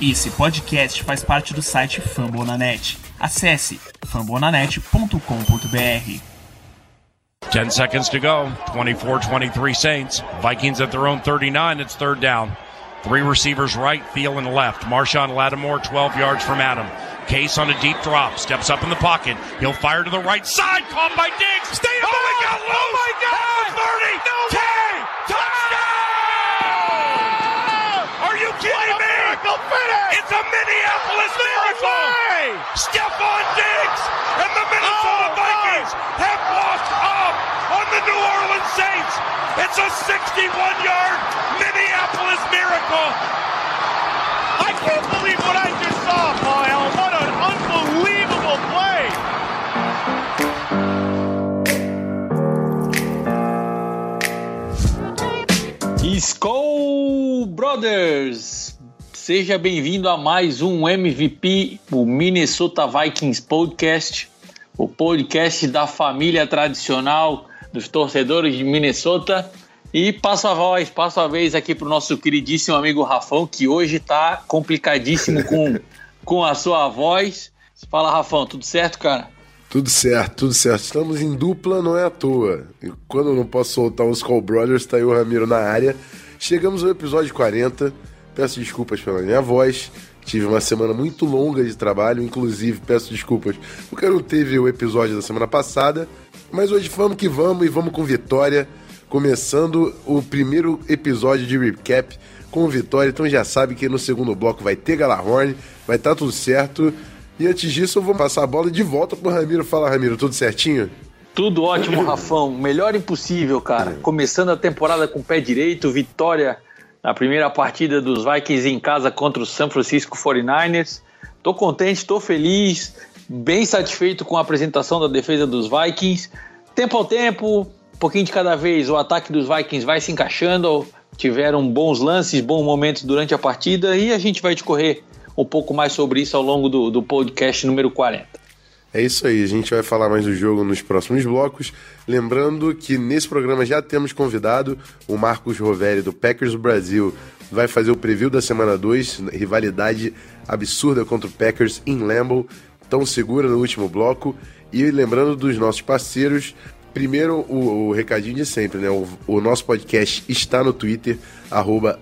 Esse podcast faz parte do site Fambonanet. Acesse fambonanet.com.br. 10 seconds to go. 24 23 Saints. Vikings at their own 39. It's third down. Three receivers right, Thielen left. Marshawn Lattimore 12 yards from Adam. Case on a deep drop. Steps up in the pocket. He'll fire to the right side. Caught by Diggs. Stay oh, he got loose. Oh, my oh, God. 30. No 10. Touchdown. Are you kidding me? It's a Minneapolis miracle. Stephon Diggs and the Minnesota oh, Vikings God. have walked up on the New Orleans Saints. It's a 61-yard Minneapolis miracle. I can't believe what I just saw, Paul What an unbelievable play. Skull Brothers Seja bem-vindo a mais um MVP, o Minnesota Vikings Podcast, o podcast da família tradicional dos torcedores de Minnesota. E passo a voz, passo a vez aqui para o nosso queridíssimo amigo Rafão, que hoje está complicadíssimo com, com a sua voz. Fala, Rafão, tudo certo, cara? Tudo certo, tudo certo. Estamos em dupla, não é à toa. E quando eu não posso soltar os Call Brothers, tá aí o Ramiro na área. Chegamos ao episódio 40 Peço desculpas pela minha voz. Tive uma semana muito longa de trabalho, inclusive peço desculpas porque não teve o episódio da semana passada. Mas hoje vamos que vamos e vamos com vitória. Começando o primeiro episódio de recap com vitória. Então já sabe que no segundo bloco vai ter Galahorn, vai estar tá tudo certo. E antes disso, eu vou passar a bola de volta pro Ramiro. Fala, Ramiro, tudo certinho? Tudo ótimo, Rafão. Melhor impossível, cara. Começando a temporada com o pé direito, vitória na primeira partida dos Vikings em casa contra o San Francisco 49ers. Tô contente, tô feliz, bem satisfeito com a apresentação da defesa dos Vikings. Tempo ao tempo, um pouquinho de cada vez, o ataque dos Vikings vai se encaixando. Tiveram bons lances, bons momentos durante a partida e a gente vai discorrer um pouco mais sobre isso ao longo do, do podcast número 40. É isso aí, a gente vai falar mais do jogo nos próximos blocos. Lembrando que nesse programa já temos convidado o Marcos Rovelli do Packers Brasil. Vai fazer o preview da semana 2, rivalidade absurda contra o Packers em Lambeau. Tão segura no último bloco. E lembrando dos nossos parceiros, primeiro o, o recadinho de sempre, né? O, o, nosso podcast está no Twitter,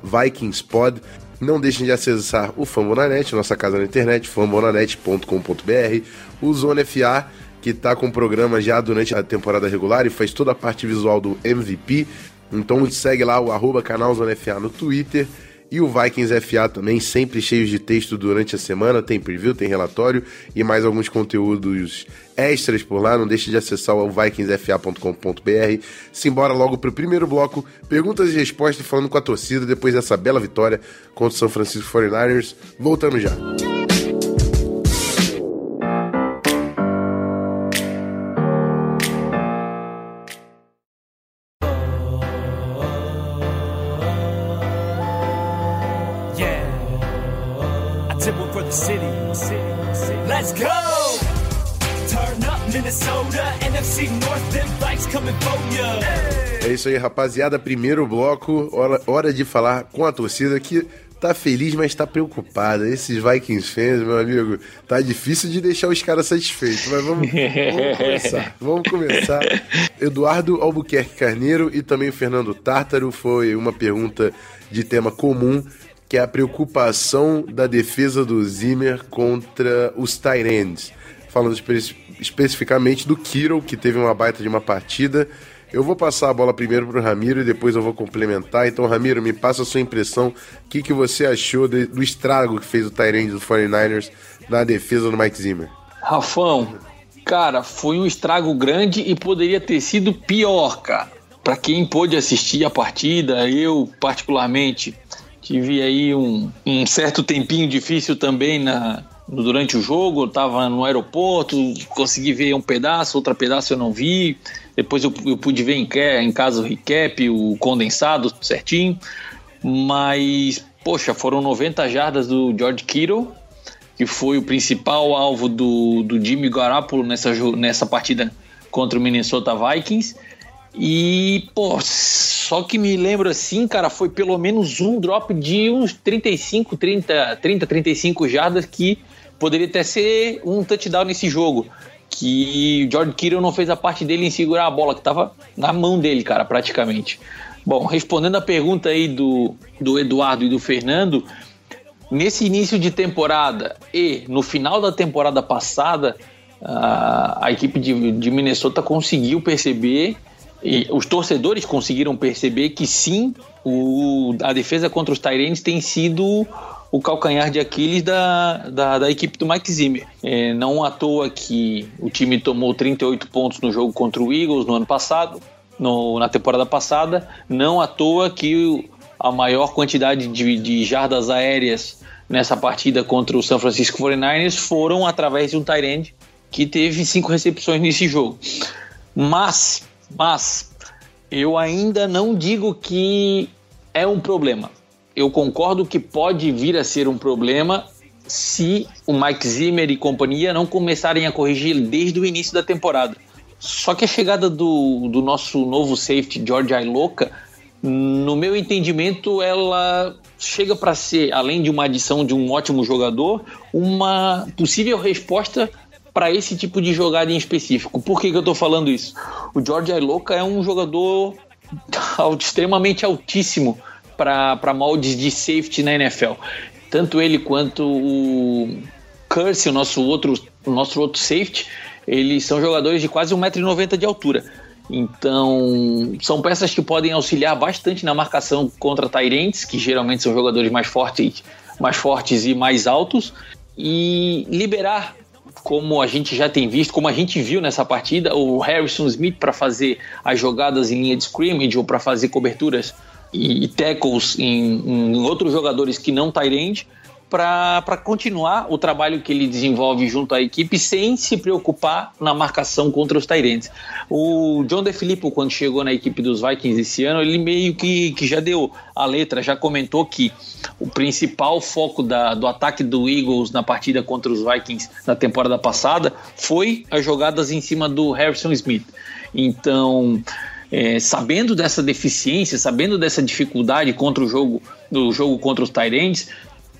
VikingsPod. Não deixem de acessar o Fambonanet, nossa casa na internet, fambonanet.com.br, o Zona FA, que está com o programa já durante a temporada regular e faz toda a parte visual do MVP. Então segue lá o arroba canal Zona FA no Twitter e o Vikings FA também, sempre cheios de texto durante a semana, tem preview, tem relatório e mais alguns conteúdos extras por lá. Não deixe de acessar o vikingsfa.com.br. Simbora logo para o primeiro bloco, perguntas e respostas falando com a torcida depois dessa bela vitória contra o São Francisco 49ers. Voltando já. Isso aí, rapaziada. Primeiro bloco, hora, hora de falar com a torcida que tá feliz, mas tá preocupada. Esses Vikings fans, meu amigo, tá difícil de deixar os caras satisfeitos. Mas vamos, vamos começar. Vamos começar. Eduardo Albuquerque Carneiro e também Fernando Tártaro foi uma pergunta de tema comum, que é a preocupação da defesa do Zimmer contra os Tyrants. Falando espe especificamente do Kiro, que teve uma baita de uma partida eu vou passar a bola primeiro para o Ramiro e depois eu vou complementar. Então, Ramiro, me passa a sua impressão. O que, que você achou de, do estrago que fez o Tyrande do 49ers na defesa do Mike Zimmer? Rafão, cara, foi um estrago grande e poderia ter sido pior, cara. Para quem pôde assistir a partida, eu particularmente tive aí um, um certo tempinho difícil também na, durante o jogo. Eu tava no aeroporto, consegui ver um pedaço, outro pedaço eu não vi. Depois eu, eu pude ver em, em casa o recap, o condensado certinho. Mas, poxa, foram 90 jardas do George Kittle, que foi o principal alvo do, do Jimmy Garoppolo nessa, nessa partida contra o Minnesota Vikings. E, pô, Só que me lembro assim, cara, foi pelo menos um drop de uns 35, 30, 30, 35 jardas que poderia até ser um touchdown nesse jogo. Que o George Kittle não fez a parte dele em segurar a bola, que estava na mão dele, cara, praticamente. Bom, respondendo a pergunta aí do, do Eduardo e do Fernando, nesse início de temporada e no final da temporada passada, a, a equipe de, de Minnesota conseguiu perceber e os torcedores conseguiram perceber que sim, o, a defesa contra os Tyrants tem sido o calcanhar de Aquiles da, da, da equipe do Mike Zimmer. É, não à toa que o time tomou 38 pontos no jogo contra o Eagles no ano passado, no, na temporada passada, não à toa que a maior quantidade de, de jardas aéreas nessa partida contra o San Francisco 49ers foram através de um Tyrande que teve cinco recepções nesse jogo. Mas, mas, eu ainda não digo que é um problema. Eu concordo que pode vir a ser um problema se o Mike Zimmer e companhia não começarem a corrigir desde o início da temporada. Só que a chegada do, do nosso novo safety, George Ailoka, no meu entendimento, ela chega para ser, além de uma adição de um ótimo jogador, uma possível resposta para esse tipo de jogada em específico. Por que, que eu estou falando isso? O George Ailoka é um jogador extremamente altíssimo para moldes de safety na NFL. Tanto ele quanto o Curse, o nosso outro, o nosso outro safety, eles são jogadores de quase 1,90m de altura. Então, são peças que podem auxiliar bastante na marcação contra Tyrants, que geralmente são jogadores mais fortes, mais fortes e mais altos, e liberar como a gente já tem visto, como a gente viu nessa partida, o Harrison Smith para fazer as jogadas em linha de scrimmage ou para fazer coberturas e, tackles em, em, outros jogadores que não Tyrande, para continuar o trabalho que ele desenvolve junto à equipe sem se preocupar na marcação contra os Tyrants. O John DeFilippo, quando chegou na equipe dos Vikings esse ano, ele meio que, que já deu a letra, já comentou que o principal foco da, do ataque do Eagles na partida contra os Vikings na temporada passada foi as jogadas em cima do Harrison Smith. Então, é, sabendo dessa deficiência, sabendo dessa dificuldade contra o jogo, do jogo contra os Tyrants,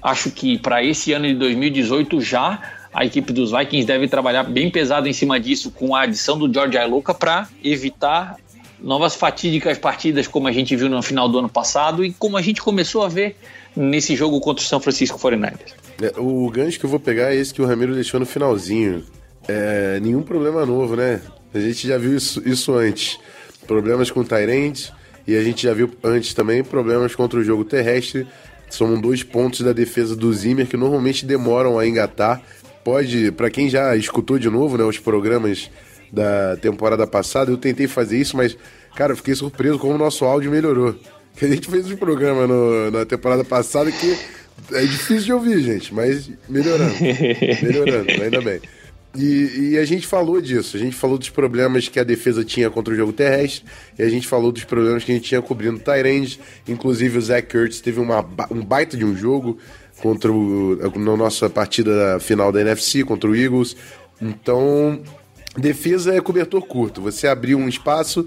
Acho que para esse ano de 2018 já a equipe dos Vikings deve trabalhar bem pesado em cima disso com a adição do George Iloka para evitar novas fatídicas partidas como a gente viu no final do ano passado e como a gente começou a ver nesse jogo contra o São Francisco 49ers. É, o gancho que eu vou pegar é esse que o Ramiro deixou no finalzinho. É, nenhum problema novo, né? A gente já viu isso, isso antes. Problemas com o Tyrant e a gente já viu antes também problemas contra o jogo terrestre são dois pontos da defesa do Zimmer que normalmente demoram a engatar. Pode, para quem já escutou de novo, né, os programas da temporada passada, eu tentei fazer isso, mas, cara, eu fiquei surpreso como o nosso áudio melhorou. Que a gente fez um programa no, na temporada passada que é difícil de ouvir, gente, mas melhorando. melhorando, ainda bem. E, e, a gente falou disso, a gente falou dos problemas que a defesa tinha contra o jogo terrestre, e a gente falou dos problemas que a gente tinha cobrindo Tyrande, inclusive o Zach Kurtz teve uma, um baita de um jogo contra o, na nossa partida final da NFC contra o Eagles. Então, defesa é cobertor curto, você abriu um espaço,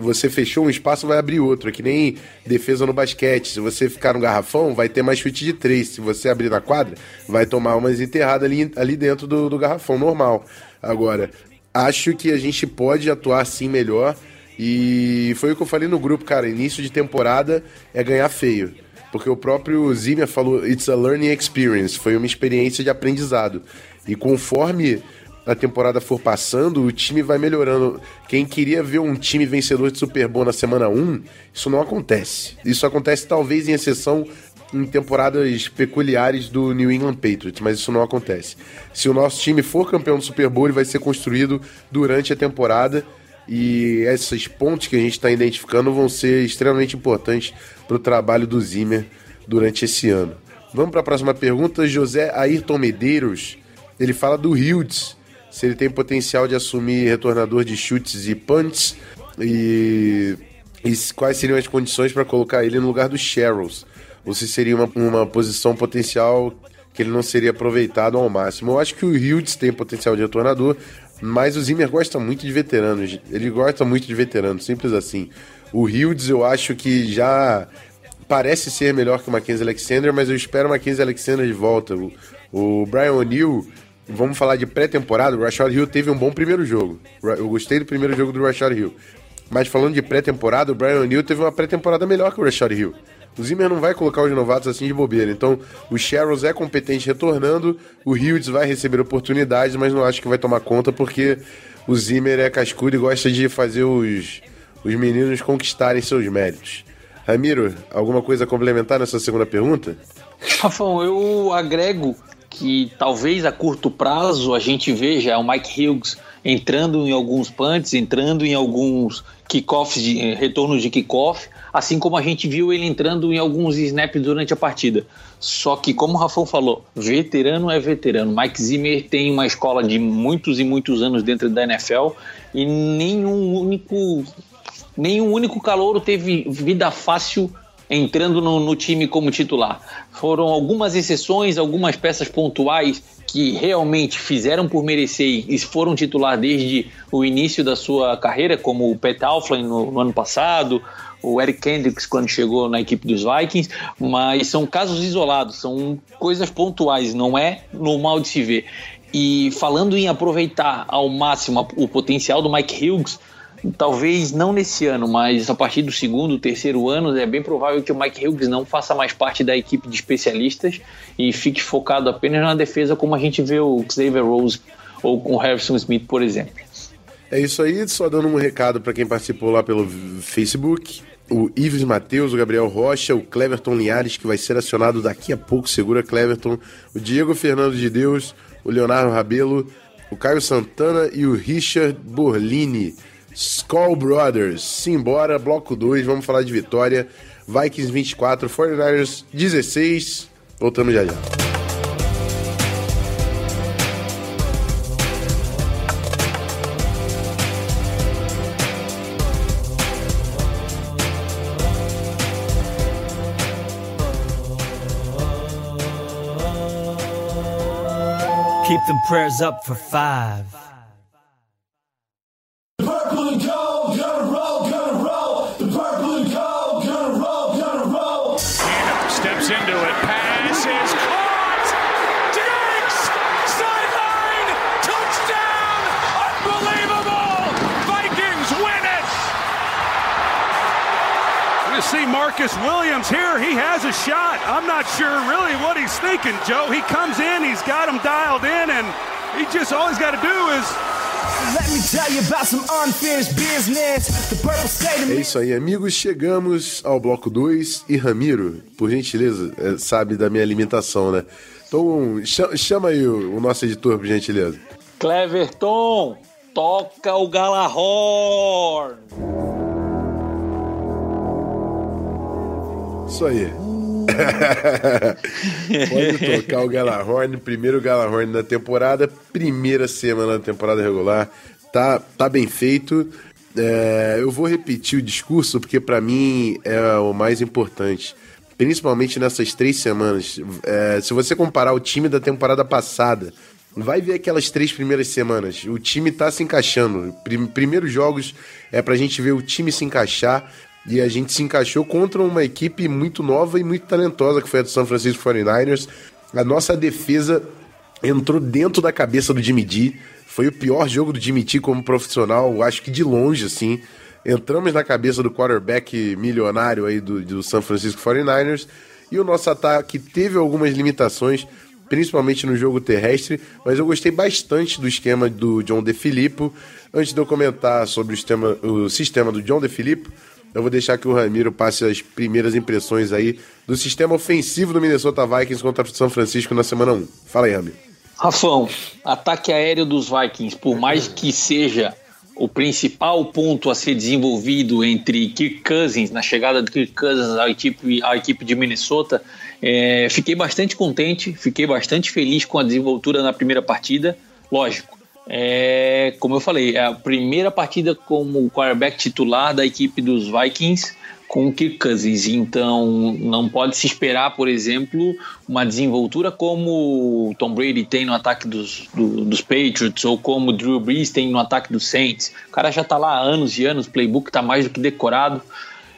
você fechou um espaço, vai abrir outro. É que nem defesa no basquete. Se você ficar no garrafão, vai ter mais chute de três. Se você abrir na quadra, vai tomar umas enterradas ali, ali dentro do, do garrafão, normal. Agora, acho que a gente pode atuar assim melhor. E foi o que eu falei no grupo, cara. Início de temporada é ganhar feio. Porque o próprio Zimmer falou, it's a learning experience. Foi uma experiência de aprendizado. E conforme a temporada for passando, o time vai melhorando. Quem queria ver um time vencedor de Super Bowl na semana 1, isso não acontece. Isso acontece talvez em exceção em temporadas peculiares do New England Patriots, mas isso não acontece. Se o nosso time for campeão do Super Bowl, ele vai ser construído durante a temporada e esses pontos que a gente está identificando vão ser extremamente importantes para o trabalho do Zimmer durante esse ano. Vamos para a próxima pergunta. José Ayrton Medeiros, ele fala do Hildes se ele tem potencial de assumir retornador de chutes e punts e, e quais seriam as condições para colocar ele no lugar do Sherrills, ou se seria uma, uma posição potencial que ele não seria aproveitado ao máximo. Eu acho que o Hughes tem potencial de retornador, mas o Zimmer gosta muito de veteranos. Ele gosta muito de veteranos, simples assim. O Hildes eu acho que já parece ser melhor que o Mackenzie Alexander, mas eu espero o Mackenzie Alexander de volta. O, o Brian O'Neill, vamos falar de pré-temporada, o Rashad Hill teve um bom primeiro jogo. Eu gostei do primeiro jogo do Rashad Hill. Mas falando de pré-temporada, o Brian O'Neill teve uma pré-temporada melhor que o Rashad Hill. O Zimmer não vai colocar os novatos assim de bobeira. Então, o Sherrills é competente retornando, o Hildes vai receber oportunidades, mas não acho que vai tomar conta porque o Zimmer é cascudo e gosta de fazer os, os meninos conquistarem seus méritos. Ramiro, alguma coisa a complementar nessa segunda pergunta? Rafão, eu agrego que talvez a curto prazo a gente veja o Mike Hughes entrando em alguns punts, entrando em alguns kickoffs, de, eh, retornos de kickoff, assim como a gente viu ele entrando em alguns snaps durante a partida. Só que, como o Rafão falou, veterano é veterano. Mike Zimmer tem uma escola de muitos e muitos anos dentro da NFL e nenhum único, nenhum único calouro teve vida fácil entrando no, no time como titular. Foram algumas exceções, algumas peças pontuais que realmente fizeram por merecer e foram titular desde o início da sua carreira, como o Pat Alflin no, no ano passado, o Eric Kendricks quando chegou na equipe dos Vikings, mas são casos isolados, são coisas pontuais, não é normal de se ver. E falando em aproveitar ao máximo o potencial do Mike Hughes, talvez não nesse ano, mas a partir do segundo, terceiro ano, é bem provável que o Mike Hughes não faça mais parte da equipe de especialistas e fique focado apenas na defesa, como a gente vê o Xavier Rose ou com o Harrison Smith, por exemplo. É isso aí, só dando um recado para quem participou lá pelo Facebook. O Ives Matheus, o Gabriel Rocha, o Cleverton Linhares, que vai ser acionado daqui a pouco, segura Cleverton, o Diego Fernando de Deus, o Leonardo Rabelo, o Caio Santana e o Richard Borlini. Skull Brothers, simbora, bloco 2, vamos falar de vitória. Vikings 24, 49ers 16. Voltamos já já. Keep them prayers up for five. Marcus Williams here. He has a shot. I'm not sure really what he's thinking, Joe. He comes in, he's got him dialed in, and he just all he's got to do is É isso aí, amigos. Chegamos ao bloco 2 e Ramiro, por gentileza, é, sabe da minha alimentação, né? Então, chama aí o, o nosso editor, por gentileza. Cleverton, toca o Galahorn. Isso aí. Pode tocar o Galahorn, primeiro Galahorn da temporada, primeira semana da temporada regular. Tá, tá bem feito. É, eu vou repetir o discurso porque para mim é o mais importante. Principalmente nessas três semanas. É, se você comparar o time da temporada passada, vai ver aquelas três primeiras semanas. O time tá se encaixando. Primeiros jogos é pra gente ver o time se encaixar. E a gente se encaixou contra uma equipe muito nova e muito talentosa, que foi a do San Francisco 49ers. A nossa defesa entrou dentro da cabeça do Jimmy D. Foi o pior jogo do Jimmy como profissional, acho que de longe, assim. Entramos na cabeça do quarterback milionário aí do, do San Francisco 49ers. E o nosso ataque teve algumas limitações, principalmente no jogo terrestre, mas eu gostei bastante do esquema do John DeFilippo. Antes de eu comentar sobre o sistema, o sistema do John DeFilippo, eu vou deixar que o Ramiro passe as primeiras impressões aí do sistema ofensivo do Minnesota Vikings contra o São Francisco na semana 1. Fala aí, Ramiro. Rafão, ataque aéreo dos Vikings, por mais que seja o principal ponto a ser desenvolvido entre Kirk Cousins, na chegada do Kirk Cousins à equipe, à equipe de Minnesota, é, fiquei bastante contente, fiquei bastante feliz com a desenvoltura na primeira partida. Lógico, é, como eu falei, é a primeira partida como quarterback titular da equipe dos Vikings com o Kirk Cousins. Então, não pode se esperar, por exemplo, uma desenvoltura como Tom Brady tem no ataque dos, do, dos Patriots ou como Drew Brees tem no ataque dos Saints. O cara já está lá há anos e anos, playbook está mais do que decorado.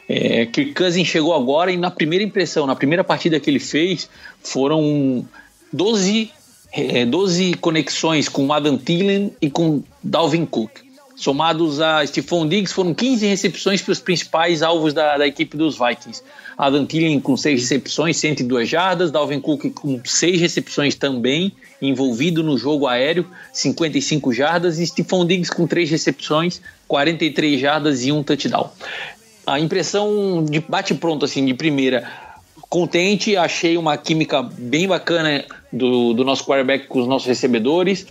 É, Kirk Cousins chegou agora e na primeira impressão, na primeira partida que ele fez, foram 12, é, 12 conexões com Adam Thielen e com Dalvin Cook. Somados a Stephon Diggs, foram 15 recepções para os principais alvos da, da equipe dos Vikings. Adam Thielen com 6 recepções, 102 jardas. Dalvin Cook com 6 recepções também, envolvido no jogo aéreo, 55 jardas. E Stephon Diggs com 3 recepções, 43 jardas e um touchdown. A impressão de bate-pronto, assim, de primeira, contente, achei uma química bem bacana do, do nosso quarterback com os nossos recebedores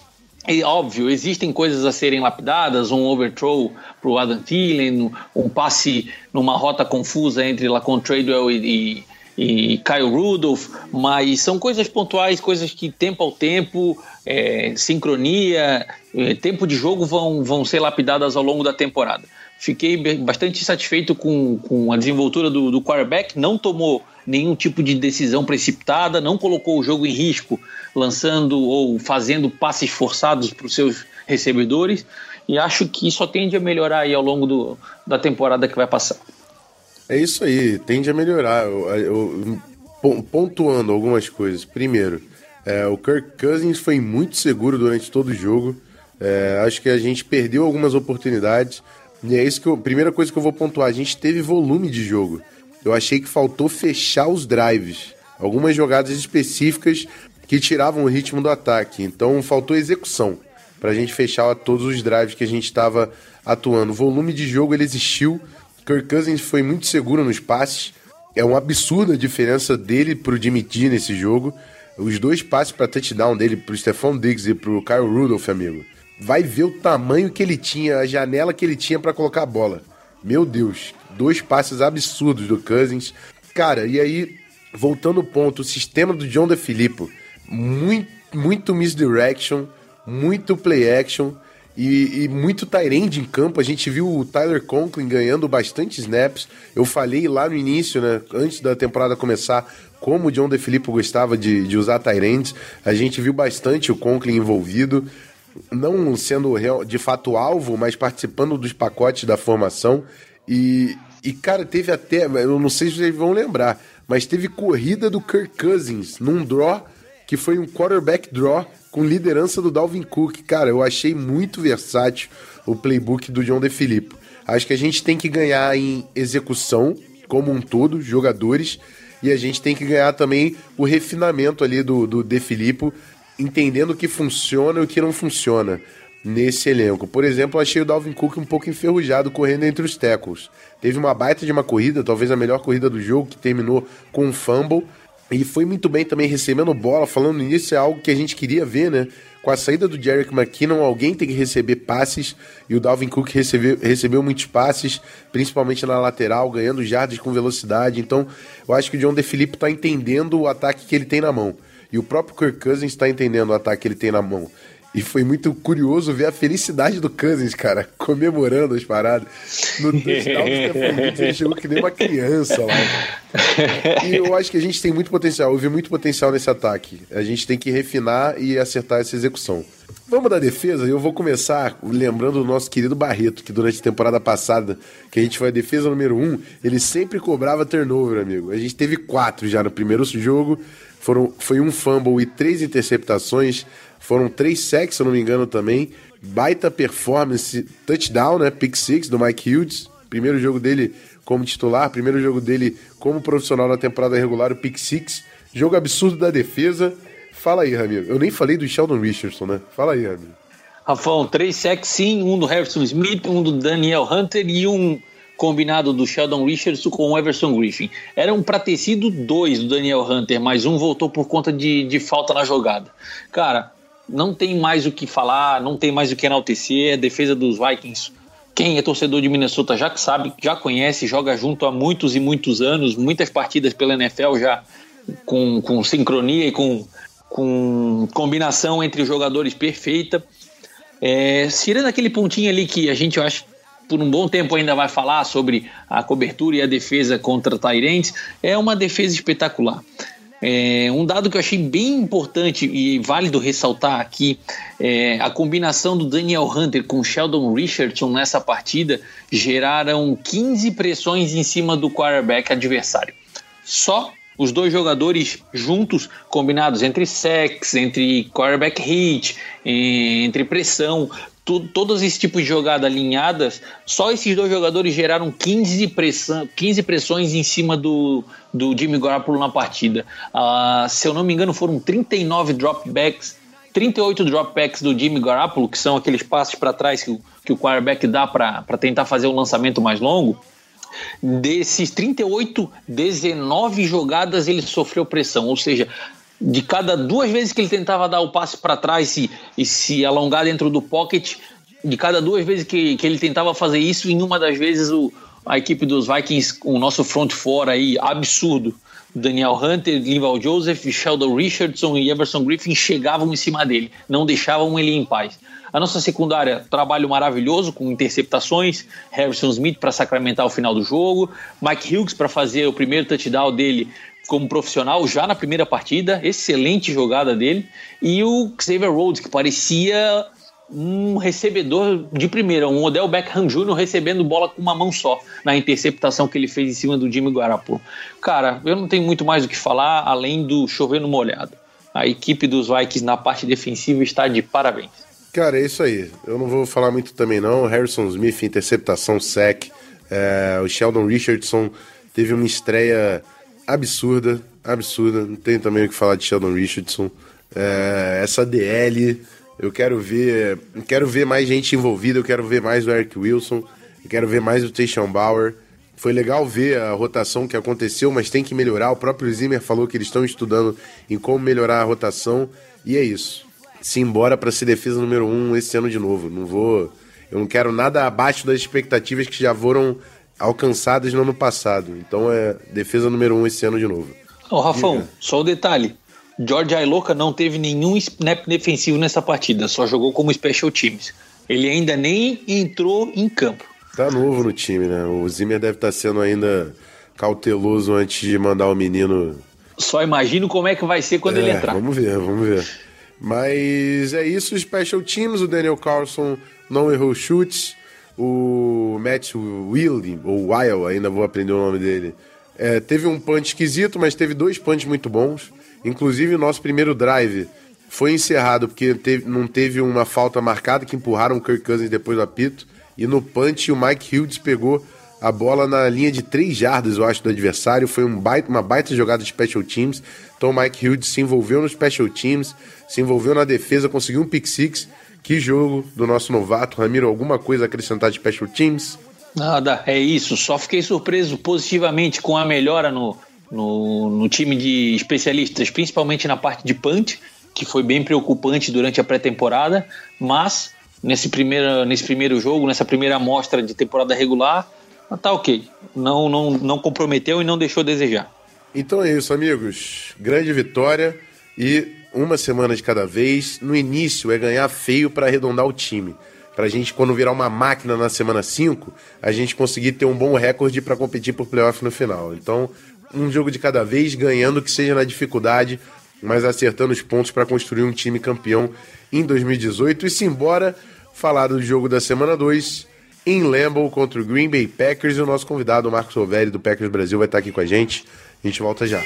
e, óbvio, existem coisas a serem lapidadas, um overthrow para o Adam Thielen, um passe numa rota confusa entre Lacon Tradewell e, e, e Kyle Rudolph, mas são coisas pontuais, coisas que tempo ao tempo, é, sincronia, é, tempo de jogo vão, vão ser lapidadas ao longo da temporada. Fiquei bastante satisfeito com, com a desenvoltura do, do quarterback, não tomou nenhum tipo de decisão precipitada, não colocou o jogo em risco, lançando ou fazendo passes forçados para os seus recebedores, e acho que só tende a melhorar aí ao longo do, da temporada que vai passar. É isso aí, tende a melhorar. Eu, eu, pontuando algumas coisas. Primeiro, é, o Kirk Cousins foi muito seguro durante todo o jogo. É, acho que a gente perdeu algumas oportunidades. E é isso que eu, primeira coisa que eu vou pontuar. A gente teve volume de jogo eu achei que faltou fechar os drives. Algumas jogadas específicas que tiravam o ritmo do ataque. Então faltou execução para a gente fechar todos os drives que a gente estava atuando. O volume de jogo ele existiu. Kirk Cousins foi muito seguro nos passes. É um absurdo a diferença dele para o Jimmy G nesse jogo. Os dois passes para touchdown dele para o Stephon Diggs e para o Kyle Rudolph, amigo. Vai ver o tamanho que ele tinha, a janela que ele tinha para colocar a bola. Meu Deus, dois passes absurdos do Cousins. Cara, e aí, voltando ao ponto, o sistema do John DeFilippo, muito, muito misdirection, muito play action e, e muito Tyrande em campo. A gente viu o Tyler Conklin ganhando bastante snaps. Eu falei lá no início, né, antes da temporada começar, como o John DeFilippo gostava de, de usar Tyrands. A gente viu bastante o Conklin envolvido não sendo de fato alvo, mas participando dos pacotes da formação. E, e, cara, teve até, eu não sei se vocês vão lembrar, mas teve corrida do Kirk Cousins num draw que foi um quarterback draw com liderança do Dalvin Cook. Cara, eu achei muito versátil o playbook do John DeFilippo. Acho que a gente tem que ganhar em execução como um todo, jogadores, e a gente tem que ganhar também o refinamento ali do, do DeFilippo, entendendo o que funciona e o que não funciona nesse elenco. Por exemplo, achei o Dalvin Cook um pouco enferrujado correndo entre os tackles. Teve uma baita de uma corrida, talvez a melhor corrida do jogo, que terminou com um fumble. E foi muito bem também recebendo bola. Falando nisso, é algo que a gente queria ver, né? Com a saída do Jerick McKinnon, alguém tem que receber passes. E o Dalvin Cook recebeu, recebeu muitos passes, principalmente na lateral, ganhando jardas com velocidade. Então, eu acho que o John DeFilippo está entendendo o ataque que ele tem na mão. E o próprio Kirk Cousins está entendendo o ataque que ele tem na mão. E foi muito curioso ver a felicidade do Cousins, cara, comemorando as paradas. No touchdown do ele chegou que nem uma criança lá. E eu acho que a gente tem muito potencial, eu vi muito potencial nesse ataque. A gente tem que refinar e acertar essa execução. Vamos da defesa? Eu vou começar lembrando do nosso querido Barreto, que durante a temporada passada, que a gente foi a defesa número um, ele sempre cobrava turnover, amigo. A gente teve quatro já no primeiro jogo, foram, foi um fumble e três interceptações. Foram três sacks, se eu não me engano, também. Baita performance, touchdown, né? Pick six do Mike Hughes. Primeiro jogo dele como titular, primeiro jogo dele como profissional na temporada regular, o pick six. Jogo absurdo da defesa. Fala aí, Ramiro. Eu nem falei do Sheldon Richardson, né? Fala aí, Ramiro. Rafão, três sacks sim, um do Harrison Smith, um do Daniel Hunter e um combinado do Sheldon Richardson com o Everson Griffin. Eram para ter sido dois do Daniel Hunter, mas um voltou por conta de, de falta na jogada. Cara, não tem mais o que falar, não tem mais o que enaltecer. A defesa dos Vikings, quem é torcedor de Minnesota já sabe, já conhece, joga junto há muitos e muitos anos, muitas partidas pela NFL já com, com sincronia e com, com combinação entre os jogadores perfeita. É, tirando aquele pontinho ali que a gente, eu acho, por um bom tempo ainda vai falar sobre a cobertura e a defesa contra Tyrants, é uma defesa espetacular. É, um dado que eu achei bem importante e válido ressaltar aqui é a combinação do Daniel Hunter com Sheldon Richardson nessa partida geraram 15 pressões em cima do quarterback adversário. Só os dois jogadores juntos, combinados entre sex, entre quarterback hit, entre pressão, todos esses tipos de jogada alinhadas, só esses dois jogadores geraram 15, pressão, 15 pressões em cima do, do Jimmy Garoppolo na partida. Uh, se eu não me engano, foram 39 dropbacks 38 dropbacks do Jimmy Garoppolo, que são aqueles passos para trás que o, que o quarterback dá para tentar fazer o um lançamento mais longo. Desses 38, 19 jogadas ele sofreu pressão, ou seja, de cada duas vezes que ele tentava dar o passe para trás e, e, se alongar dentro do pocket, de cada duas vezes que, que ele tentava fazer isso, em uma das vezes o, a equipe dos Vikings, o nosso front four aí, absurdo, Daniel Hunter, Linval Joseph, Sheldon Richardson e Everson Griffin chegavam em cima dele, não deixavam ele em paz. A nossa secundária, trabalho maravilhoso com interceptações, Harrison Smith para sacramentar o final do jogo, Mike Hughes para fazer o primeiro touchdown dele como profissional já na primeira partida, excelente jogada dele, e o Xavier Rhodes, que parecia um recebedor de primeira, um Odell Beckham Jr. recebendo bola com uma mão só na interceptação que ele fez em cima do Jimmy Guarapu. Cara, eu não tenho muito mais o que falar além do chover no molhado. A equipe dos Vikings na parte defensiva está de parabéns. Cara, é isso aí. Eu não vou falar muito também não. Harrison Smith, interceptação, sec. É, o Sheldon Richardson teve uma estreia absurda, absurda. Não tenho também o que falar de Sheldon Richardson. É, essa DL, eu quero ver, quero ver mais gente envolvida, eu quero ver mais o Eric Wilson, eu quero ver mais o Tayshaun Bauer. Foi legal ver a rotação que aconteceu, mas tem que melhorar. O próprio Zimmer falou que eles estão estudando em como melhorar a rotação. E é isso. Se embora para ser defesa número um esse ano de novo. Não vou. Eu não quero nada abaixo das expectativas que já foram alcançadas no ano passado. Então é defesa número um esse ano de novo. Ô, Rafão, Diga. só o um detalhe. George Ailoca não teve nenhum snap defensivo nessa partida, só jogou como special teams. Ele ainda nem entrou em campo. Tá novo no time, né? O Zimmer deve estar tá sendo ainda cauteloso antes de mandar o menino. Só imagino como é que vai ser quando é, ele entrar. Vamos ver, vamos ver. Mas é isso, special teams. O Daniel Carlson não errou chutes. O Matt Willing, ou Weil, ainda vou aprender o nome dele, é, teve um punch esquisito, mas teve dois punches muito bons. Inclusive, o nosso primeiro drive foi encerrado porque teve, não teve uma falta marcada que empurraram o Kirk Cousins depois do apito. E no punch, o Mike Hughes pegou a bola na linha de 3 jardas, eu acho, do adversário. Foi um baita, uma baita jogada de special teams. Então o Mike Hughes se envolveu no special teams, se envolveu na defesa, conseguiu um pick six que jogo do nosso novato, Ramiro, alguma coisa a acrescentar de Special Teams? Nada, é isso. Só fiquei surpreso positivamente com a melhora no, no, no time de especialistas, principalmente na parte de punch, que foi bem preocupante durante a pré-temporada, mas nesse primeiro, nesse primeiro jogo, nessa primeira amostra de temporada regular, tá ok. Não, não, não comprometeu e não deixou a desejar. Então é isso, amigos. Grande vitória e uma semana de cada vez. No início é ganhar feio para arredondar o time. Para a gente, quando virar uma máquina na semana 5, a gente conseguir ter um bom recorde para competir por playoff no final. Então, um jogo de cada vez, ganhando que seja na dificuldade, mas acertando os pontos para construir um time campeão em 2018. E simbora falar do jogo da semana 2 em Lambeau contra o Green Bay Packers. E o nosso convidado, o Marcos Rovelli, do Packers Brasil, vai estar aqui com a gente. A gente volta já.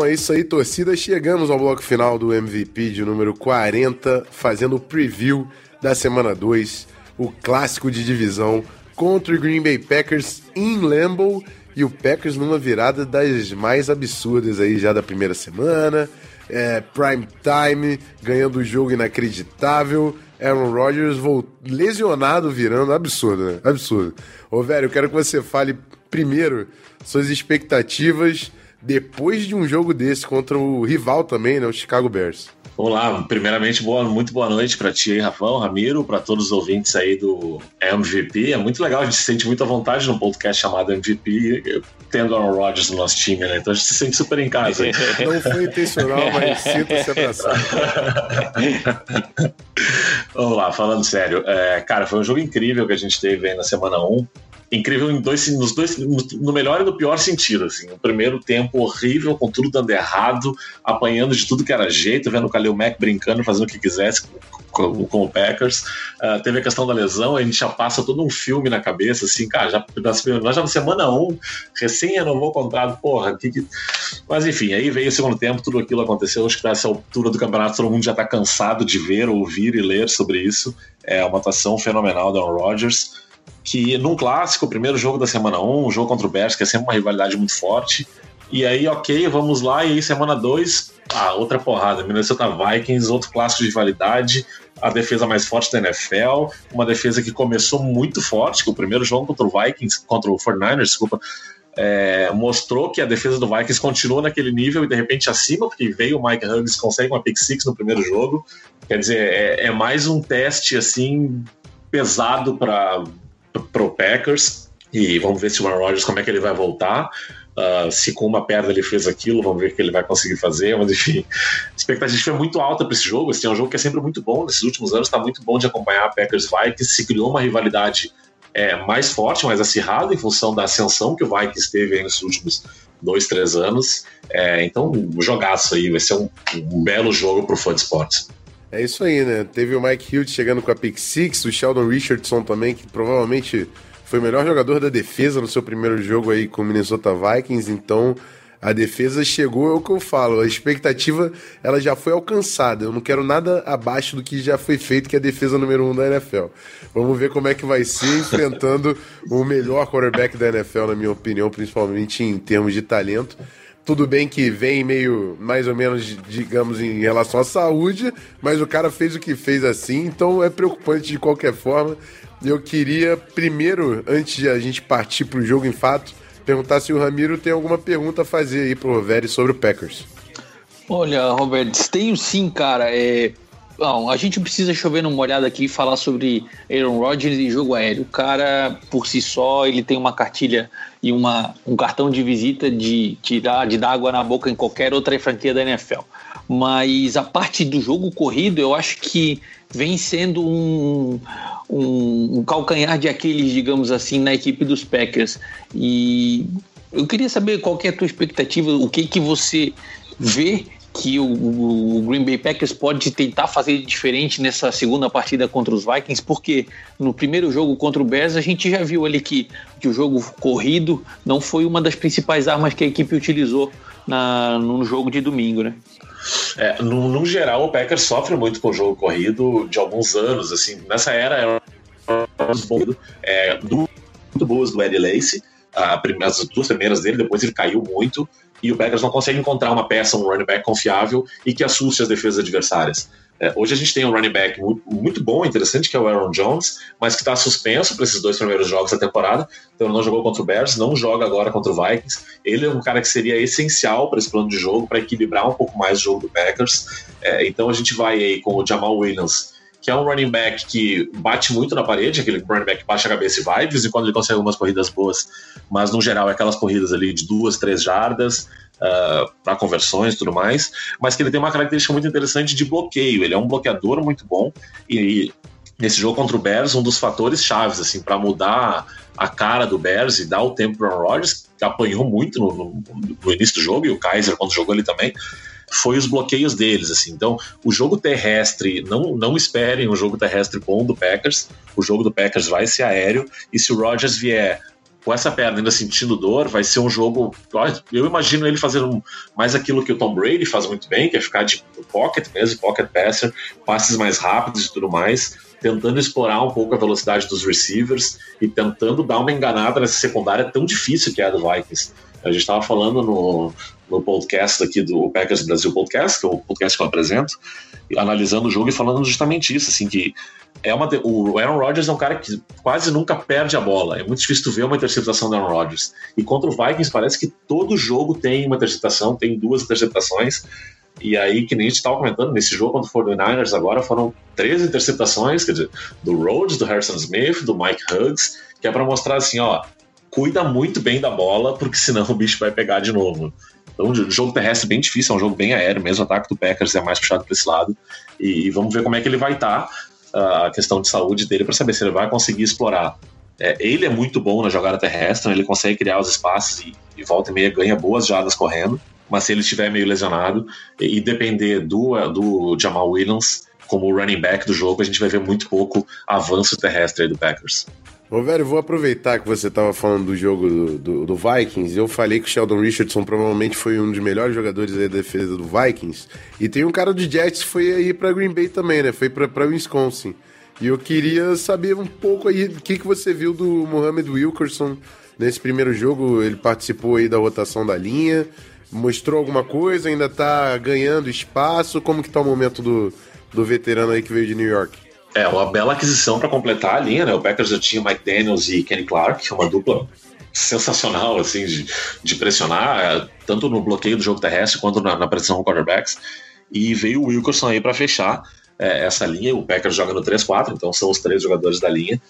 É isso aí, torcida. Chegamos ao bloco final do MVP de número 40, fazendo o preview da semana 2, o clássico de divisão contra o Green Bay Packers em Lambeau e o Packers numa virada das mais absurdas aí já da primeira semana. é, prime time, ganhando o jogo inacreditável. Aaron Rodgers lesionado virando, absurdo, né? Absurdo. Ô, velho, eu quero que você fale primeiro suas expectativas depois de um jogo desse contra o rival também, né? O Chicago Bears. Olá, primeiramente, boa, muito boa noite para ti aí, Rafão, Ramiro, para todos os ouvintes aí do MVP. É muito legal, a gente se sente muito à vontade num podcast chamado MVP, tendo Aaron Rodgers no nosso time, né? Então a gente se sente super em casa. Não foi intencional, mas sinta-se abraçado. Vamos lá, falando sério. É, cara, foi um jogo incrível que a gente teve aí na semana 1 incrível em dois, nos dois, no melhor e no pior sentido. Assim. O primeiro tempo horrível, com tudo dando errado, apanhando de tudo que era jeito, vendo o Kalil Mack brincando, fazendo o que quisesse com, com o Packers. Uh, teve a questão da lesão, a gente já passa todo um filme na cabeça, assim, cara, já, nós já na semana 1, um, recém renovou o contrato, porra, que, que... Mas enfim, aí veio o segundo tempo, tudo aquilo aconteceu. Acho que nessa altura do campeonato todo mundo já está cansado de ver, ouvir e ler sobre isso. É uma atuação fenomenal da Rodgers que num clássico, o primeiro jogo da semana 1, um jogo contra o Bears, que é sempre uma rivalidade muito forte. E aí, ok, vamos lá, e aí semana 2, ah, outra porrada. Minnesota Vikings, outro clássico de rivalidade, a defesa mais forte da NFL, uma defesa que começou muito forte, que o primeiro jogo contra o Vikings, contra o 49ers, desculpa, é, mostrou que a defesa do Vikings continua naquele nível e de repente acima, porque veio o Mike Huggs, consegue uma pick six no primeiro jogo. Quer dizer, é, é mais um teste assim pesado para pro Packers e vamos ver se o Aaron Rodgers como é que ele vai voltar. Uh, se com uma perna ele fez aquilo, vamos ver o que ele vai conseguir fazer. Mas enfim, a expectativa foi muito alta para esse jogo. Esse é um jogo que é sempre muito bom. Nesses últimos anos está muito bom de acompanhar a Packers Vikings. Se criou uma rivalidade é, mais forte, mais acirrada em função da ascensão que o Vikings teve nos últimos dois, três anos. É, então, um jogaço aí, vai ser um, um belo jogo para o fã de esportes. É isso aí, né? Teve o Mike Hilt chegando com a pick six, o Sheldon Richardson também, que provavelmente foi o melhor jogador da defesa no seu primeiro jogo aí com o Minnesota Vikings, então a defesa chegou, é o que eu falo, a expectativa ela já foi alcançada. Eu não quero nada abaixo do que já foi feito, que é a defesa número um da NFL. Vamos ver como é que vai ser enfrentando o melhor quarterback da NFL, na minha opinião, principalmente em termos de talento. Tudo bem que vem meio, mais ou menos, digamos, em relação à saúde, mas o cara fez o que fez assim, então é preocupante de qualquer forma. Eu queria, primeiro, antes de a gente partir para o jogo em fato, perguntar se o Ramiro tem alguma pergunta a fazer aí pro Roveri sobre o Packers. Olha, Roberto, tenho sim, cara. É, Bom, a gente precisa chover numa olhada aqui e falar sobre Aaron Rodgers e jogo aéreo. O cara, por si só, ele tem uma cartilha e uma, um cartão de visita de tirar de dar água na boca em qualquer outra franquia da NFL. Mas a parte do jogo corrido, eu acho que vem sendo um, um, um calcanhar de Aquiles, digamos assim, na equipe dos Packers. E eu queria saber qual que é a tua expectativa, o que que você vê que o, o, Green Bay Packers pode tentar fazer diferente nessa segunda partida contra os Vikings, porque no primeiro jogo contra o Bears a gente já viu ali que, que o jogo corrido não foi uma das principais armas que a equipe utilizou na, no jogo de domingo, né? É, no, no, geral, o Packers sofre muito com o jogo corrido de alguns anos, assim, nessa era é, muito boas do Eddie Lacy, as duas primeiras dele, depois ele caiu muito, e o Packers não consegue encontrar uma peça, um running back confiável e que assuste as defesas adversárias. É, hoje a gente tem um running back muito, bom, interessante, que é o Aaron Jones, mas que está suspenso para esses dois primeiros jogos da temporada. Então ele não jogou contra o Bears, não joga agora contra o Vikings. Ele é um cara que seria essencial para esse plano de jogo, para equilibrar um pouco mais o jogo do Packers. É, então a gente vai aí com o Jamal Williams que é um running back que bate muito na parede, aquele running back que baixa a cabeça e vai, de vez em quando ele consegue algumas corridas boas, mas no geral é aquelas corridas ali de duas, três jardas, uh, ah, para conversões e tudo mais, mas que ele tem uma característica muito interessante de bloqueio, ele é um bloqueador muito bom, e, nesse jogo contra o Bears, um dos fatores chaves, assim, para mudar a cara do Bears e dar o tempo para o Rodgers, que apanhou muito no, no, no, início do jogo, e o Kaiser, quando jogou ele também, foi os bloqueios deles, assim. Então, o jogo terrestre, não, não esperem um jogo terrestre bom do Packers. O jogo do Packers vai ser aéreo. E se o Rodgers vier com essa perna ainda sentindo dor, vai ser um jogo. Eu imagino ele fazendo mais aquilo que o Tom Brady faz muito bem, que é ficar de pocket mesmo, pocket passer, passes mais rápidos e tudo mais, tentando explorar um pouco a velocidade dos receivers e tentando dar uma enganada nessa secundária tão difícil que é a do Vikings. A gente estava falando no, no podcast aqui do Packers Brasil Podcast, que é o podcast que eu apresento, analisando o jogo e falando justamente isso, assim, que é uma, o Aaron Rodgers é um cara que quase nunca perde a bola. É muito difícil tu ver uma interceptação do Aaron Rodgers. E contra o Vikings parece que todo jogo tem uma interceptação, tem duas interceptações. E aí, que nem a gente estava comentando, nesse jogo contra o 49ers agora foram três interceptações, quer dizer, do Rhodes, do Harrison Smith, do Mike Huggs, que é para mostrar assim, ó, cuida muito bem da bola, porque senão o bicho vai pegar de novo. Então, um jogo terrestre bem difícil, é um jogo bem aéreo mesmo, o ataque do Packers é mais puxado para esse lado. E, e, vamos ver como é que ele vai estar, tá, a questão de saúde dele, para saber se ele vai conseguir explorar. É, ele é muito bom na jogada terrestre, ele consegue criar os espaços e, e volta e meia ganha boas jadas correndo mas se ele estiver meio lesionado e depender do, do Jamal Williams como running back do jogo, a gente vai ver muito pouco avanço terrestre do Packers. Ô, velho, vou aproveitar que você estava falando do jogo do, do, do, Vikings. Eu falei que o Sheldon Richardson provavelmente foi um dos melhores jogadores da defesa do Vikings. E tem um cara do Jets que foi aí para Green Bay também, né? Foi para Wisconsin. E eu queria saber um pouco aí o que, que você viu do Mohamed Wilkerson nesse primeiro jogo. Ele participou aí da rotação da linha mostrou alguma coisa, ainda tá ganhando espaço? Como que tá o momento do, do veterano aí que veio de New York? É, uma bela aquisição para completar a linha, né? O Packers já tinha Mike Daniels e Kenny Clark, é uma dupla sensacional, assim, de, de pressionar, é, tanto no bloqueio do jogo terrestre quanto na, na pressão com quarterbacks. E veio o Wilkerson aí para fechar é, essa linha. O Packers joga no 3-4, então são os três jogadores da linha.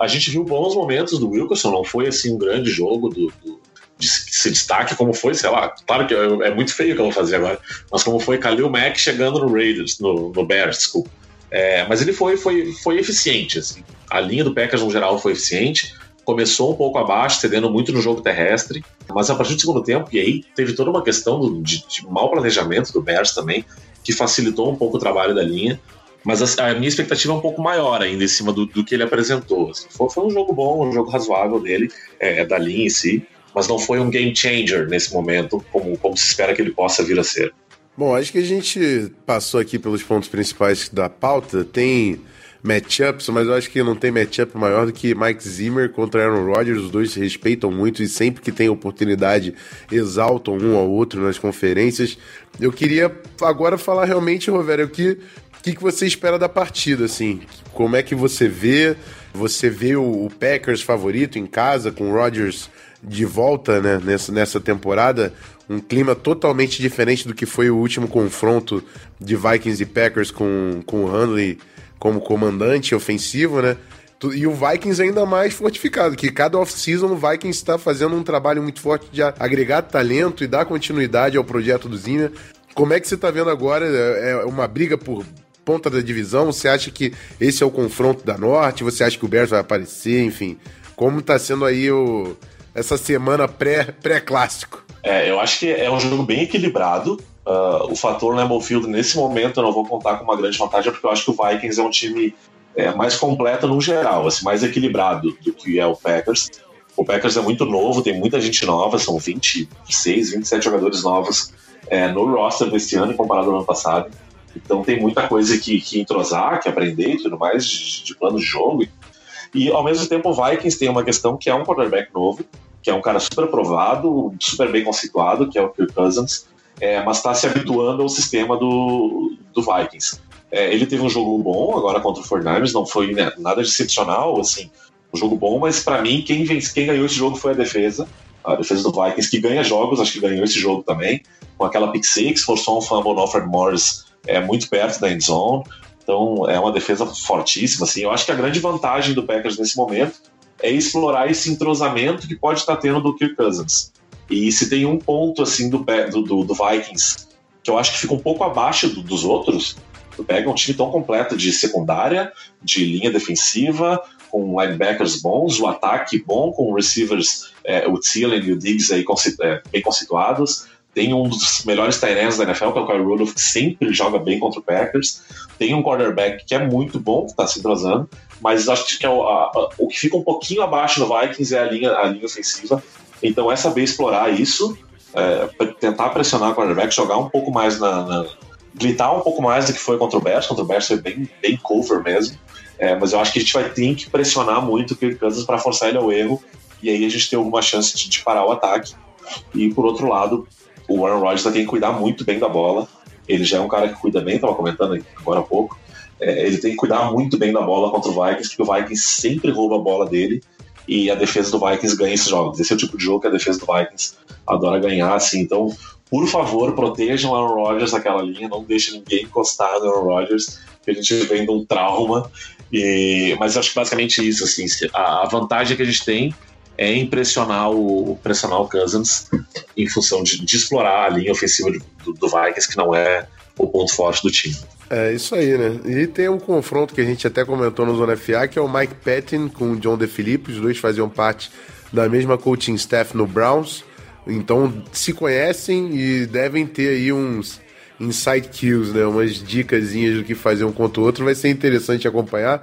A gente viu bons momentos do Wilkerson, não foi assim um grande jogo do, do de se destaque, como foi, sei lá, claro que é, muito feio o que eu vou fazer agora, mas como foi Khalil Mack chegando no Raiders, no, no Bears, desculpa. É, mas ele foi, foi, foi eficiente. Assim. A linha do Packers, no geral, foi eficiente. Começou um pouco abaixo, cedendo muito no jogo terrestre, mas a partir do segundo tempo, e aí teve toda uma questão do, de, de mau planejamento do Bears também, que facilitou um pouco o trabalho da linha. Mas a, a minha expectativa é um pouco maior ainda em cima do, do que ele apresentou. Assim, foi, foi, um jogo bom, um jogo razoável dele, é, da linha em si mas não foi um game changer nesse momento, como, como se espera que ele possa vir a ser. Bom, acho que a gente passou aqui pelos pontos principais da pauta. Tem matchups, mas eu acho que não tem matchup maior do que Mike Zimmer contra Aaron Rodgers. Os dois se respeitam muito e sempre que tem oportunidade exaltam um ao outro nas conferências. Eu queria agora falar realmente, Rovério, o que, que, que você espera da partida, assim? Como é que você vê? Você vê o, o Packers favorito em casa com o Rodgers de volta né, nessa, nessa temporada, um clima totalmente diferente do que foi o último confronto de Vikings e Packers com, com o Handley como comandante ofensivo, né? E o Vikings ainda mais fortificado, que cada off-season o Vikings está fazendo um trabalho muito forte de agregar talento e dar continuidade ao projeto do Zimmer. Como é que você está vendo agora? É, é uma briga por ponta da divisão? Você acha que esse é o confronto da Norte? Você acha que o Bears vai aparecer? Enfim, como está sendo aí o, essa semana pré-clássico? Pré é, eu acho que é um jogo bem equilibrado. Uh, o fator Lambeau Field, nesse momento, eu não vou contar com uma grande vantagem, porque eu acho que o Vikings é um time é, mais completo no geral, assim, mais equilibrado do que é o Packers. O Packers é muito novo, tem muita gente nova, são 26, 27 jogadores novos é, no roster desse ano comparado ao ano passado. Então tem muita coisa que, que entrosar, que aprender e tudo mais de, de plano de jogo. E ao mesmo tempo, o Vikings tem uma questão que é um quarterback novo, que é um cara super aprovado, super bem conceituado, que é o Kirk Cousins, é, mas está se habituando ao sistema do, do Vikings. É, ele teve um jogo bom agora contra o 49ers, não foi né, nada excepcional, assim, um jogo bom, mas para mim quem, vence, quem ganhou esse jogo foi a defesa, a defesa do Vikings, que ganha jogos, acho que ganhou esse jogo também, com aquela pick six, forçou um fumble no Alfred Morris é, muito perto da end zone, então é uma defesa fortíssima. Assim. Eu acho que a grande vantagem do Packers nesse momento é explorar esse entrosamento que pode estar tendo do Kirk Cousins. E se tem um ponto assim do, do, do Vikings que eu acho que fica um pouco abaixo do, dos outros, tu pega um time tão completo de secundária, de linha defensiva, com linebackers bons, o ataque bom, com receivers, é, o Thielen e o Diggs aí é, bem conceituados, tem um dos melhores tight da NFL, que é o Kyle Rudolph, que sempre joga bem contra o Packers. Tem um quarterback que é muito bom, que está se entrosando, mas acho que é o, a, o, que fica um pouquinho abaixo no Vikings é a linha, a linha ofensiva. Então é saber explorar isso, é, tentar pressionar o quarterback, jogar um pouco mais na, na gritar um pouco mais do que foi contra o Bears. Contra o Bears foi bem, bem cover mesmo. É, mas eu acho que a gente vai ter que pressionar muito o Kirk Cousins para forçar ele ao erro. E aí a gente tem alguma chance de, de parar o ataque. E por outro lado, o Aaron Rodgers tem que cuidar muito bem da bola. Ele já é um cara que cuida bem, estava comentando agora há pouco. É, ele tem que cuidar muito bem da bola contra o Vikings, porque o Vikings sempre rouba a bola dele e a defesa do Vikings ganha esses jogos. Esse é o tipo de jogo que a defesa do Vikings adora ganhar, assim. Então, por favor, protejam o Aaron Rodgers naquela linha, não deixe ninguém encostar no Aaron Rodgers, que a gente vem de um trauma. E, mas acho que basicamente isso, assim, a, vantagem que a gente tem é impressionar o, pressionar o Cousins em função de, de explorar a linha ofensiva do, do Vikings, que não é o ponto forte do time. É isso aí, né? E tem um confronto que a gente até comentou no Zona FA, que é o Mike Patton com o John DeFilippo. Os dois faziam parte da mesma coaching staff no Browns. Então se conhecem e devem ter aí uns insight kills, né? Umas dicasinhas do que fazer um contra o outro. Vai ser interessante acompanhar.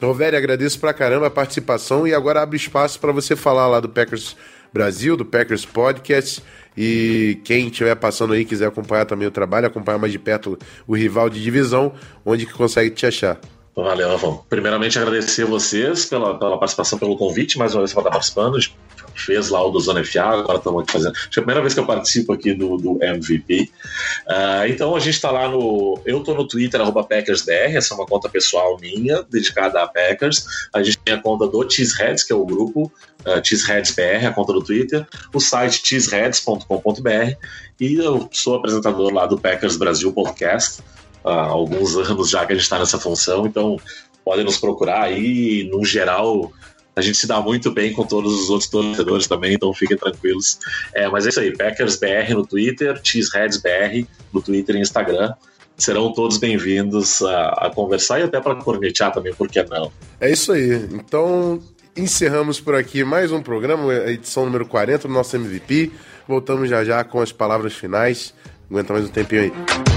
Rovério, agradeço pra caramba a participação e agora abre espaço para você falar lá do Packers Brasil, do Packers Podcast. E quem estiver passando aí quiser acompanhar também o trabalho, acompanhar mais de perto o rival de divisão, onde que consegue te achar. Valeu, Rafão. Primeiramente, agradecer a vocês pela, pela participação, pelo convite, mais uma vez para estar participando. Fez lá o do Zona FA, agora estamos aqui fazendo. Acho que é a primeira vez que eu participo aqui do, do MVP. Uh, ah, então, a gente está lá no. Eu estou no Twitter, PackersBR, essa é uma conta pessoal minha, dedicada a Packers. A gente tem a conta do Cheeseheads, que é o grupo, uh, CheeseheadsBR, a conta do Twitter, o site cheeseheads.com.br, e eu sou apresentador lá do Packers Brasil Podcast há alguns anos já que a gente está nessa função, então podem nos procurar aí. No geral, a gente se dá muito bem com todos os outros torcedores também, então fiquem tranquilos. É, mas é isso aí, Packers BR no Twitter, Cheeseheads BR no Twitter e Instagram. Serão todos bem-vindos a, a, conversar e até para cornetear também, por que não? É isso aí. Então, encerramos por aqui mais um programa, a edição número 40 do nosso MVP. Voltamos já já com as palavras finais. Aguenta mais um tempinho aí.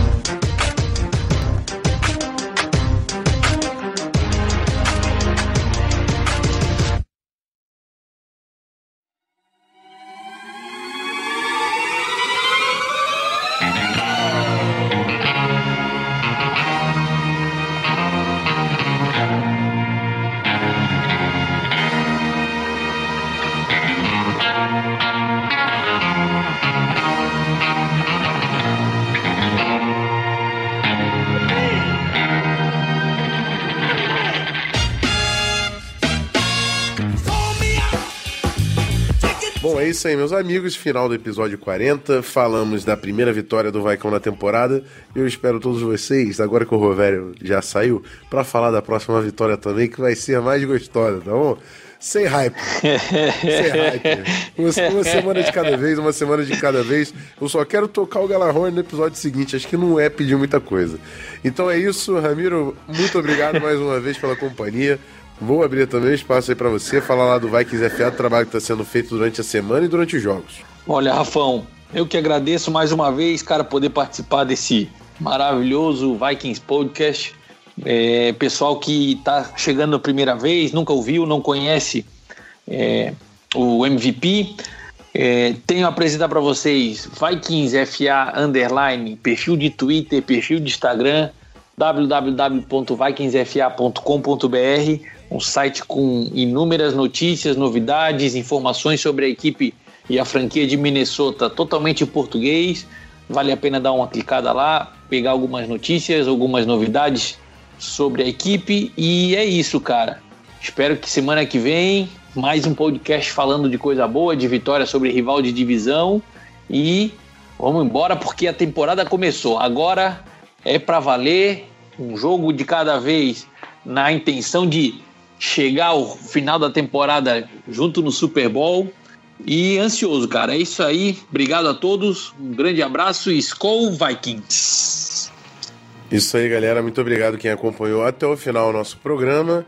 Isso aí, meus amigos. Final do episódio 40. Falamos da primeira vitória do Vaicão na temporada. Eu espero todos vocês, agora que o Rovério já saiu, para falar da próxima vitória também, que vai ser a mais gostosa, tá bom? Sem hype. Sem hype. Uma, semana de cada vez, uma semana de cada vez. Eu só quero tocar o Galarrone no episódio seguinte. Acho que não é pedir muita coisa. Então é isso, Ramiro. Muito obrigado mais uma vez pela companhia. Vou abrir também espaço aí para você falar lá do Vikings FA, do trabalho que está sendo feito durante a semana e durante os jogos. Olha, Rafão, eu que agradeço mais uma vez, cara, poder participar desse maravilhoso Vikings Podcast. É, pessoal que está chegando a primeira vez, nunca ouviu, não conhece é, o MVP. É, tenho a apresentar para vocês Vikings FA Underline, perfil de Twitter, perfil de Instagram, www.vikingsfa.com.br um site com inúmeras notícias, novidades, informações sobre a equipe e a franquia de Minnesota totalmente em português. Vale a pena dar uma clicada lá, pegar algumas notícias, algumas novidades sobre a equipe e é isso, cara. Espero que semana que vem mais um podcast falando de coisa boa, de vitória sobre rival de divisão e vamos embora porque a temporada começou. Agora é para valer, um jogo de cada vez na intenção de chegar ao final da temporada junto no Super Bowl. E ansioso, cara. É isso aí. Obrigado a todos. Um grande abraço e Skol Vikings. Isso aí, galera. Muito obrigado quem acompanhou até o final o nosso programa.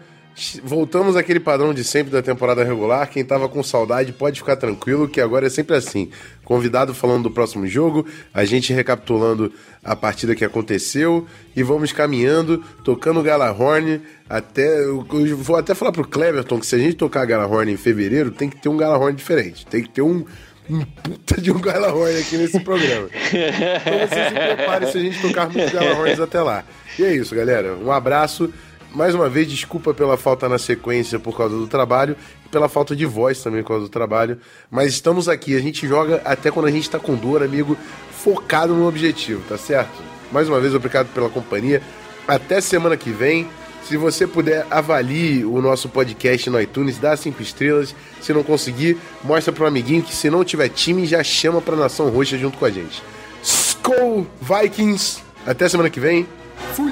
Voltamos àquele padrão de sempre da temporada regular. Quem tava com saudade pode ficar tranquilo, que agora é sempre assim. Convidado falando do próximo jogo, a gente recapitulando a partida que aconteceu e vamos caminhando, tocando Galahorn até. Eu vou até falar pro Cleverton que se a gente tocar Galahorn em fevereiro, tem que ter um Galahorn diferente. Tem que ter um, um puta de um Galahorn aqui nesse programa. Então você se prepare se a gente tocar muitos Galahorns até lá. E é isso, galera. Um abraço. Mais uma vez, desculpa pela falta na sequência por causa do trabalho e pela falta de voz também por causa do trabalho. Mas estamos aqui, a gente joga até quando a gente tá com dor, amigo, focado no objetivo, tá certo? Mais uma vez, obrigado pela companhia. Até semana que vem. Se você puder, avalie o nosso podcast no iTunes, dá cinco estrelas. Se não conseguir, mostra pro amiguinho que se não tiver time, já chama pra Nação Roxa junto com a gente. Skol Vikings! Até semana que vem. Fui!